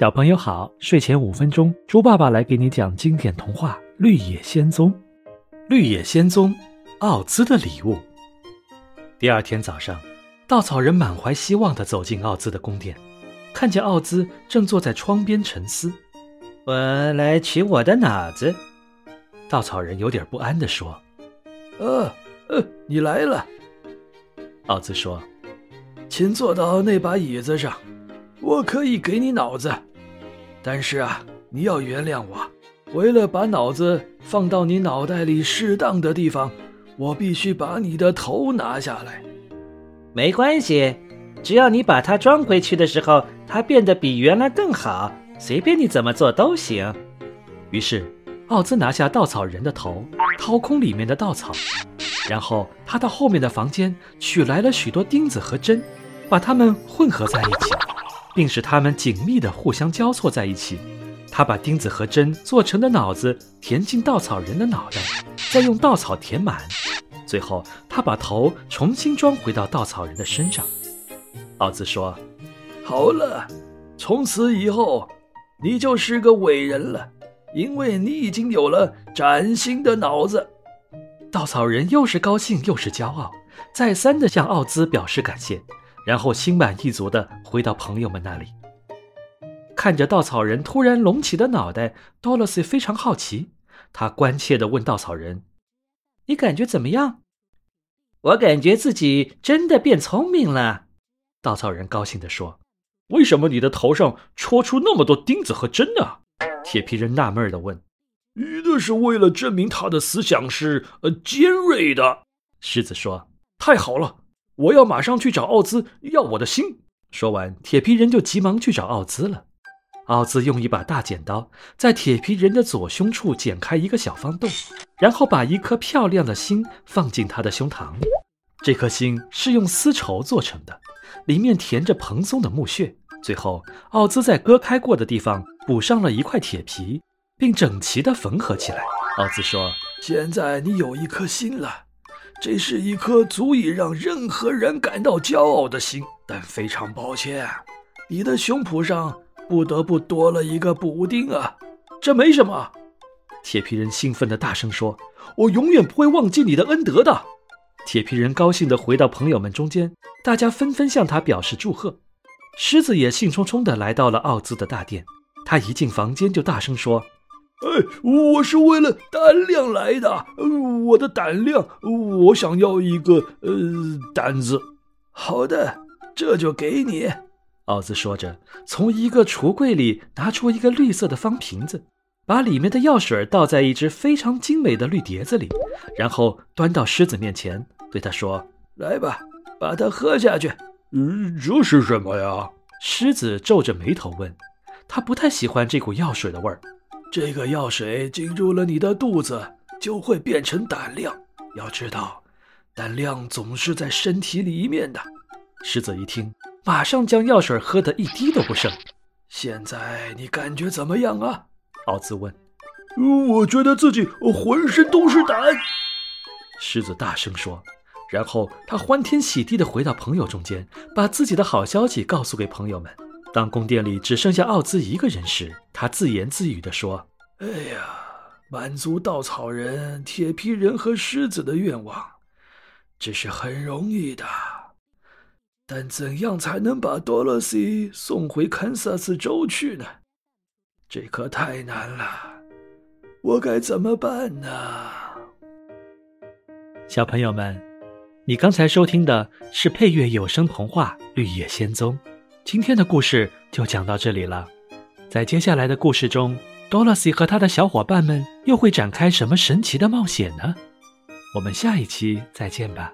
小朋友好，睡前五分钟，猪爸爸来给你讲经典童话《绿野仙踪》。绿野仙踪，奥兹的礼物。第二天早上，稻草人满怀希望地走进奥兹的宫殿，看见奥兹正坐在窗边沉思。我来取我的脑子。稻草人有点不安地说：“呃，呃，你来了。”奥兹说：“请坐到那把椅子上，我可以给你脑子。”但是啊，你要原谅我，为了把脑子放到你脑袋里适当的地方，我必须把你的头拿下来。没关系，只要你把它装回去的时候，它变得比原来更好，随便你怎么做都行。于是，奥兹拿下稻草人的头，掏空里面的稻草，然后他到后面的房间取来了许多钉子和针，把它们混合在一起。并使它们紧密地互相交错在一起。他把钉子和针做成的脑子填进稻草人的脑袋，再用稻草填满。最后，他把头重新装回到稻草人的身上。奥兹说：“好了，从此以后，你就是个伟人了，因为你已经有了崭新的脑子。”稻草人又是高兴又是骄傲，再三地向奥兹表示感谢。然后心满意足地回到朋友们那里，看着稻草人突然隆起的脑袋，多萝西非常好奇。他关切地问稻草人：“你感觉怎么样？”“我感觉自己真的变聪明了。”稻草人高兴地说。“为什么你的头上戳出那么多钉子和针呢？”铁皮人纳闷地问。“那是为了证明他的思想是呃尖锐的。”狮子说。“太好了。”我要马上去找奥兹要我的心。说完，铁皮人就急忙去找奥兹了。奥兹用一把大剪刀在铁皮人的左胸处剪开一个小方洞，然后把一颗漂亮的心放进他的胸膛。这颗心是用丝绸做成的，里面填着蓬松的木屑。最后，奥兹在割开过的地方补上了一块铁皮，并整齐地缝合起来。奥兹说：“现在你有一颗心了。”这是一颗足以让任何人感到骄傲的心，但非常抱歉，你的胸脯上不得不多了一个补丁啊！这没什么，铁皮人兴奋地大声说：“我永远不会忘记你的恩德的。”铁皮人高兴地回到朋友们中间，大家纷纷向他表示祝贺。狮子也兴冲冲地来到了奥兹的大殿，他一进房间就大声说。哎，我是为了胆量来的。我的胆量，我想要一个呃胆子。好的，这就给你。奥兹说着，从一个橱柜里拿出一个绿色的方瓶子，把里面的药水倒在一只非常精美的绿碟子里，然后端到狮子面前，对他说：“来吧，把它喝下去。”嗯，这是什么呀？狮子皱着眉头问。他不太喜欢这股药水的味儿。这个药水进入了你的肚子，就会变成胆量。要知道，胆量总是在身体里面的。狮子一听，马上将药水喝得一滴都不剩。现在你感觉怎么样啊？奥兹问。我觉得自己浑身都是胆。狮子大声说。然后他欢天喜地地回到朋友中间，把自己的好消息告诉给朋友们。当宫殿里只剩下奥兹一个人时，他自言自语地说：“哎呀，满足稻草人、铁皮人和狮子的愿望，这是很容易的。但怎样才能把多萝西送回堪萨斯州去呢？这可太难了。我该怎么办呢？”小朋友们，你刚才收听的是配乐有声童话《绿野仙踪》。今天的故事就讲到这里了，在接下来的故事中，多萝西和他的小伙伴们又会展开什么神奇的冒险呢？我们下一期再见吧。